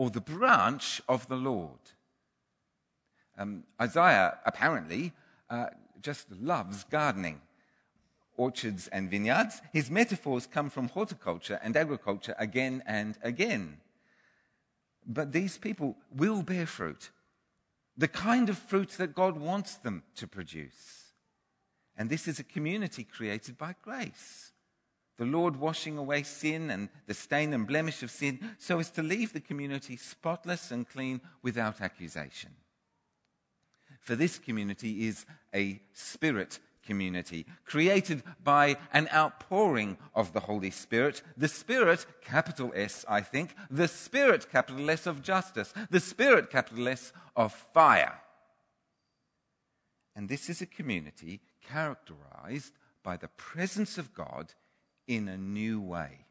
or the branch of the Lord. Um, Isaiah apparently uh, just loves gardening, orchards and vineyards. His metaphors come from horticulture and agriculture again and again. But these people will bear fruit, the kind of fruit that God wants them to produce. And this is a community created by grace. The Lord washing away sin and the stain and blemish of sin so as to leave the community spotless and clean without accusation. For this community is a spirit community, created by an outpouring of the Holy Spirit. The Spirit, capital S, I think, the Spirit, capital S, of justice, the Spirit, capital S, of fire. And this is a community characterized by the presence of God in a new way.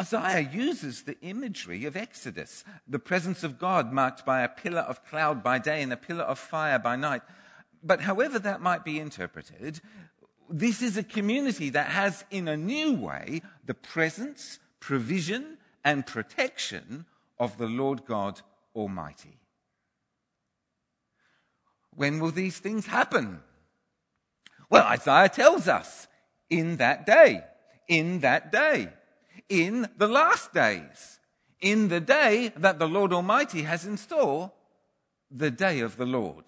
Isaiah uses the imagery of Exodus, the presence of God marked by a pillar of cloud by day and a pillar of fire by night. But however that might be interpreted, this is a community that has, in a new way, the presence, provision, and protection of the Lord God Almighty. When will these things happen? Well, Isaiah tells us in that day, in that day, in the last days, in the day that the Lord Almighty has in store, the day of the Lord.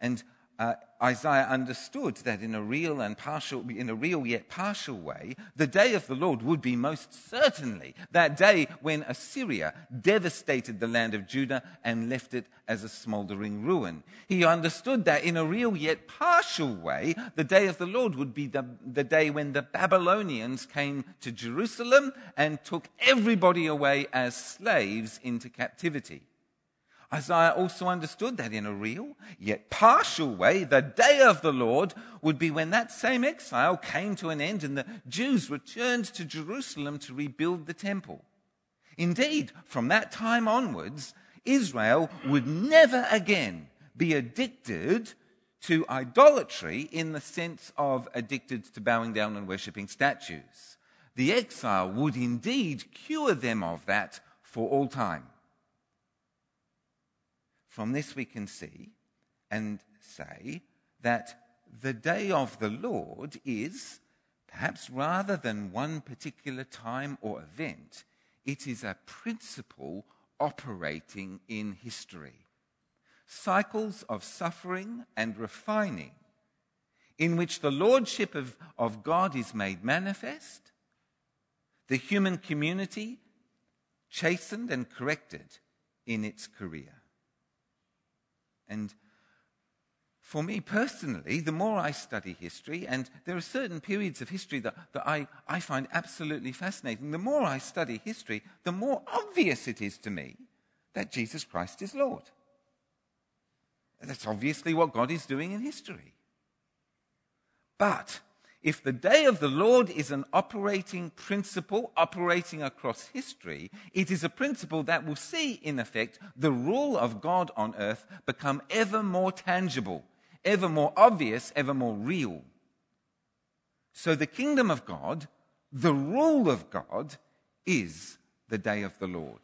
And uh, Isaiah understood that in a real and partial, in a real yet partial way, the day of the Lord would be most certainly that day when Assyria devastated the land of Judah and left it as a smoldering ruin. He understood that in a real yet partial way, the day of the Lord would be the, the day when the Babylonians came to Jerusalem and took everybody away as slaves into captivity. Isaiah also understood that in a real, yet partial way, the day of the Lord would be when that same exile came to an end and the Jews returned to Jerusalem to rebuild the temple. Indeed, from that time onwards, Israel would never again be addicted to idolatry in the sense of addicted to bowing down and worshipping statues. The exile would indeed cure them of that for all time. From this, we can see and say that the day of the Lord is, perhaps rather than one particular time or event, it is a principle operating in history. Cycles of suffering and refining in which the lordship of, of God is made manifest, the human community chastened and corrected in its career. And for me personally, the more I study history, and there are certain periods of history that, that I, I find absolutely fascinating, the more I study history, the more obvious it is to me that Jesus Christ is Lord. That's obviously what God is doing in history. But if the day of the Lord is an operating principle operating across history, it is a principle that will see, in effect, the rule of God on earth become ever more tangible, ever more obvious, ever more real. So the kingdom of God, the rule of God, is the day of the Lord.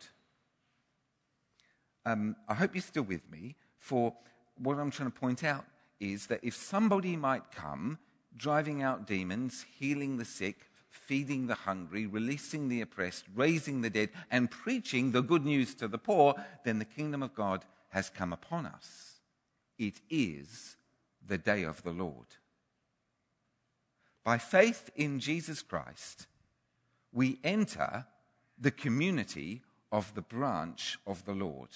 Um, I hope you're still with me, for what I'm trying to point out is that if somebody might come driving out demons, healing the sick, feeding the hungry, releasing the oppressed, raising the dead, and preaching the good news to the poor, then the kingdom of God has come upon us. It is the day of the Lord. By faith in Jesus Christ, we enter the community of the branch of the Lord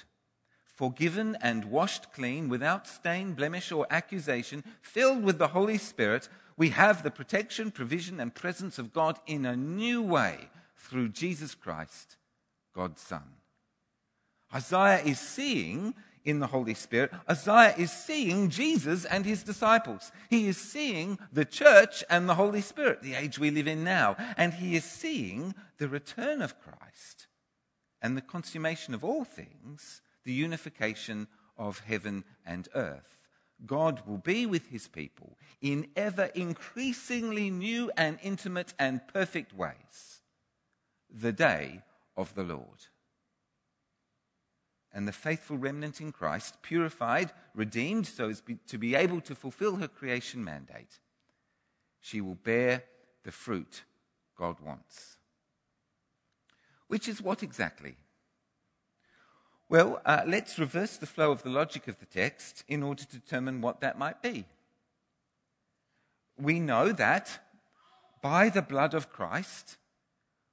forgiven and washed clean, without stain, blemish, or accusation, filled with the Holy Spirit, we have the protection, provision, and presence of God in a new way through Jesus Christ, God's Son. Isaiah is seeing in the Holy Spirit, Isaiah is seeing Jesus and his disciples. He is seeing the church and the Holy Spirit, the age we live in now. And he is seeing the return of Christ and the consummation of all things the unification of heaven and earth. God will be with his people in ever increasingly new and intimate and perfect ways. The day of the Lord. and the faithful remnant in Christ, purified, redeemed, so as to be able to fulfill her creation mandate, she will bear the fruit God wants. Which is what exactly? Well, uh, let's reverse the flow of the logic of the text in order to determine what that might be. We know that by the blood of Christ,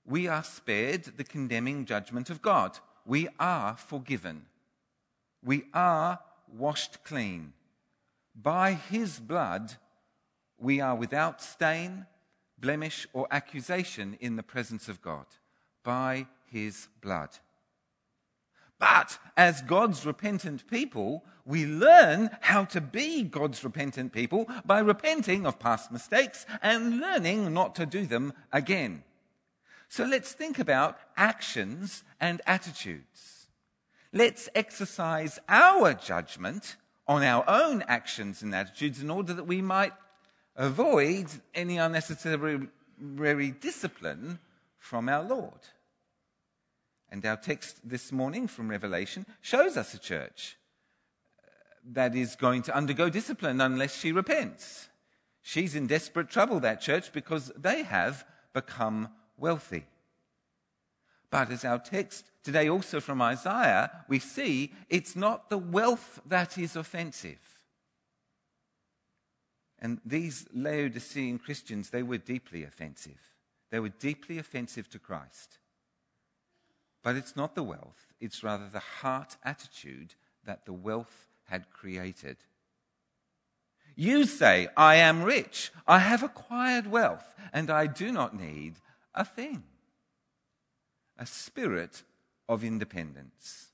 we are spared the condemning judgment of God. We are forgiven. We are washed clean. By his blood, we are without stain, blemish, or accusation in the presence of God. By his blood. But as God's repentant people, we learn how to be God's repentant people by repenting of past mistakes and learning not to do them again. So let's think about actions and attitudes. Let's exercise our judgment on our own actions and attitudes in order that we might avoid any unnecessary discipline from our Lord. And our text this morning from Revelation shows us a church uh, that is going to undergo discipline unless she repents. She's in desperate trouble, that church, because they have become wealthy. But as our text today also from Isaiah, we see it's not the wealth that is offensive. And these Laodicean Christians, they were deeply offensive. They were deeply offensive to Christ. But it's not the wealth, it's rather the heart attitude that the wealth had created. You say, I am rich, I have acquired wealth, and I do not need a thing. A spirit of independence,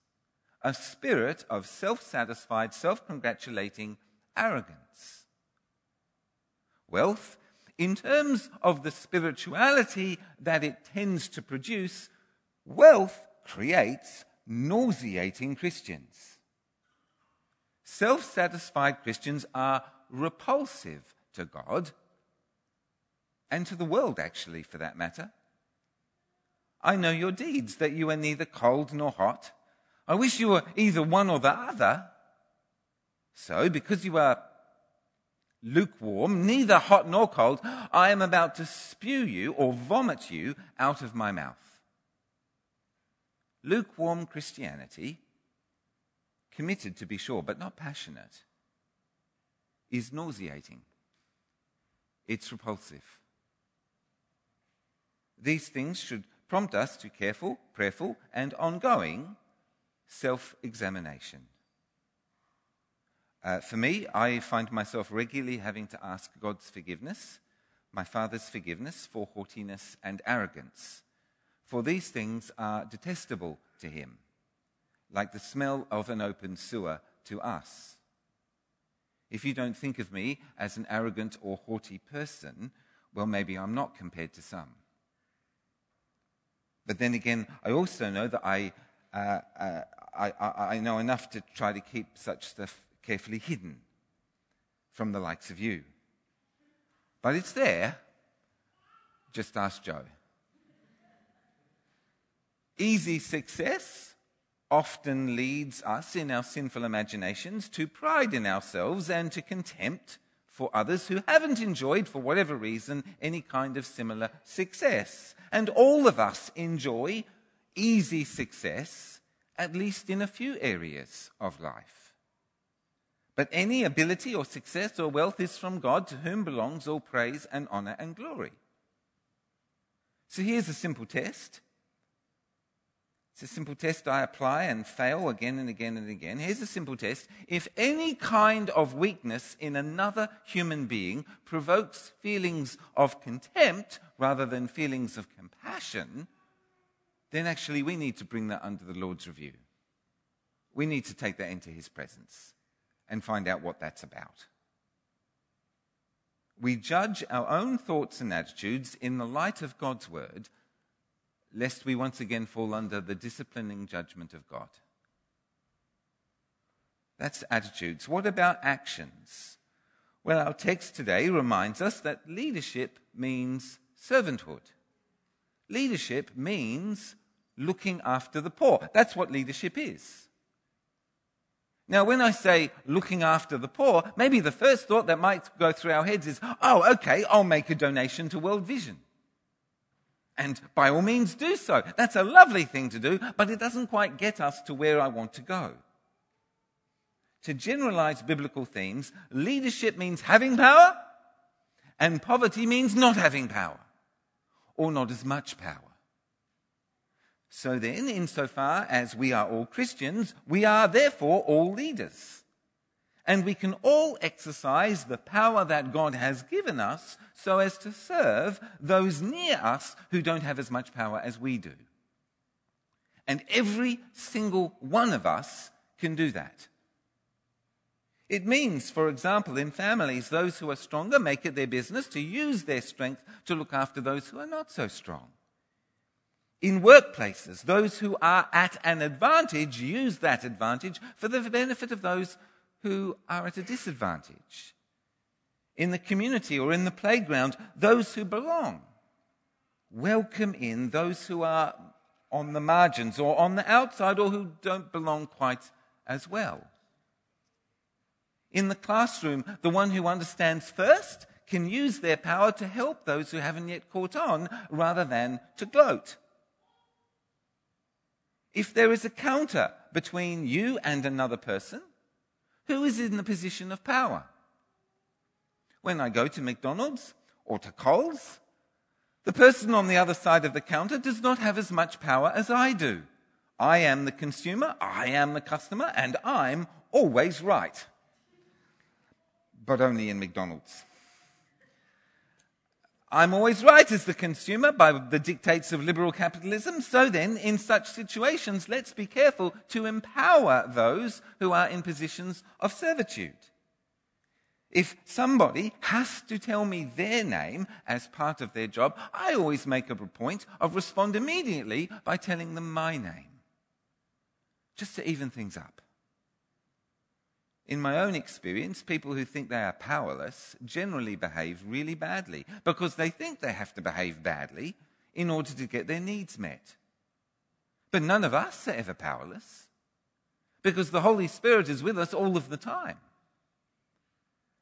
a spirit of self satisfied, self congratulating arrogance. Wealth, in terms of the spirituality that it tends to produce, wealth creates nauseating Christians. Self satisfied Christians are repulsive to God and to the world, actually, for that matter. I know your deeds, that you are neither cold nor hot. I wish you were either one or the other. So, because you are lukewarm, neither hot nor cold, I am about to spew you or vomit you out of my mouth. Lukewarm Christianity, committed to be sure, but not passionate, is nauseating. It's repulsive. These things should prompt us to careful, prayerful, and ongoing self examination. Uh, for me, I find myself regularly having to ask God's forgiveness, my Father's forgiveness for haughtiness and arrogance for these things are detestable to him, like the smell of an open sewer to us. If you don't think of me as an arrogant or haughty person, well, maybe I'm not compared to some. But then again, I also know that I, uh, uh, I, I, I know enough to try to keep such stuff carefully hidden from the likes of you. But it's there. Just ask Joe. Easy success often leads us in our sinful imaginations to pride in ourselves and to contempt for others who haven't enjoyed, for whatever reason, any kind of similar success. And all of us enjoy easy success, at least in a few areas of life. But any ability or success or wealth is from God, to whom belongs all praise and honor and glory. So here's a simple test. It's a simple test I apply and fail again and again and again. Here's a simple test. If any kind of weakness in another human being provokes feelings of contempt rather than feelings of compassion, then actually we need to bring that under the Lord's review. We need to take that into his presence and find out what that's about. We judge our own thoughts and attitudes in the light of God's word lest we once again fall under the disciplining judgment of God. That's attitudes. What about actions? Well, our text today reminds us that leadership means servanthood. Leadership means looking after the poor. That's what leadership is. Now, when I say looking after the poor, maybe the first thought that might go through our heads is, oh, okay, I'll make a donation to World Vision. And by all means do so. That's a lovely thing to do, but it doesn't quite get us to where I want to go. To generalize biblical themes, leadership means having power, and poverty means not having power, or not as much power. So then, insofar as we are all Christians, we are therefore all leaders. And we can all exercise the power that God has given us so as to serve those near us who don't have as much power as we do. And every single one of us can do that. It means, for example, in families, those who are stronger make it their business to use their strength to look after those who are not so strong. In workplaces, those who are at an advantage use that advantage for the benefit of those who are at a disadvantage. In the community or in the playground, those who belong welcome in those who are on the margins or on the outside or who don't belong quite as well. In the classroom, the one who understands first can use their power to help those who haven't yet caught on rather than to gloat. If there is a counter between you and another person, who is in the position of power? When I go to McDonald's or to Coles, the person on the other side of the counter does not have as much power as I do. I am the consumer, I am the customer, and I'm always right. But only in McDonald's. I'm always right as the consumer by the dictates of liberal capitalism. So then, in such situations, let's be careful to empower those who are in positions of servitude. If somebody has to tell me their name as part of their job, I always make a point of respond immediately by telling them my name. Just to even things up. In my own experience, people who think they are powerless generally behave really badly because they think they have to behave badly in order to get their needs met. But none of us are ever powerless because the Holy Spirit is with us all of the time.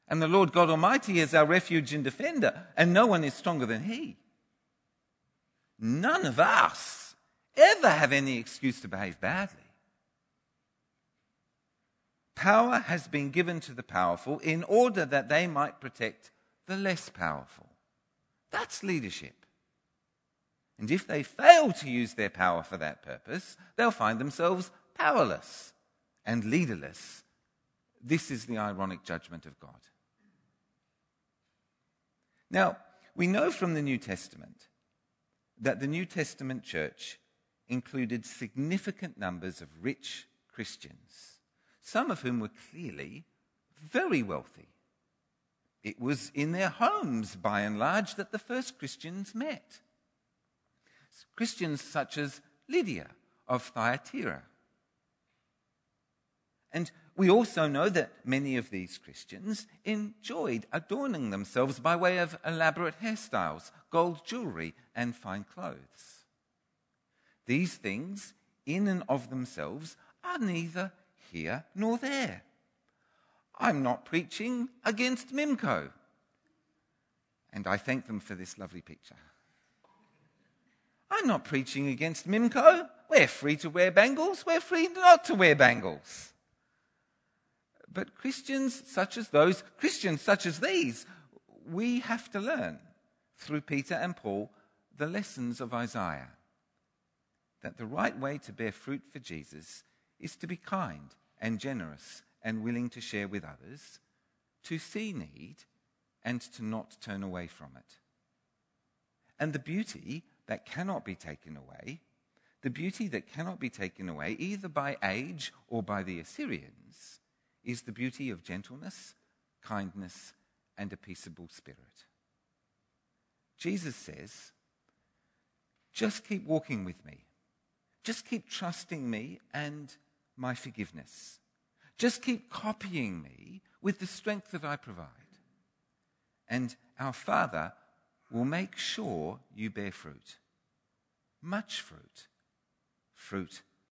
And the Lord God Almighty is our refuge and defender, and no one is stronger than He. None of us ever have any excuse to behave badly. Power has been given to the powerful in order that they might protect the less powerful. That's leadership. And if they fail to use their power for that purpose, they'll find themselves powerless and leaderless. This is the ironic judgment of God. Now, we know from the New Testament that the New Testament church included significant numbers of rich Christians some of whom were clearly very wealthy. It was in their homes, by and large, that the first Christians met. Christians such as Lydia of Thyatira. And we also know that many of these Christians enjoyed adorning themselves by way of elaborate hairstyles, gold jewelry, and fine clothes. These things, in and of themselves, are neither here nor there. I'm not preaching against Mimco. And I thank them for this lovely picture. I'm not preaching against Mimco. We're free to wear bangles. We're free not to wear bangles. But Christians such as those, Christians such as these, we have to learn through Peter and Paul the lessons of Isaiah. That the right way to bear fruit for Jesus is to be kind and generous and willing to share with others, to see need and to not turn away from it. And the beauty that cannot be taken away, the beauty that cannot be taken away either by age or by the Assyrians, is the beauty of gentleness, kindness, and a peaceable spirit. Jesus says, just keep walking with me. Just keep trusting me and my forgiveness. Just keep copying me with the strength that I provide. And our Father will make sure you bear fruit. Much fruit. Fruit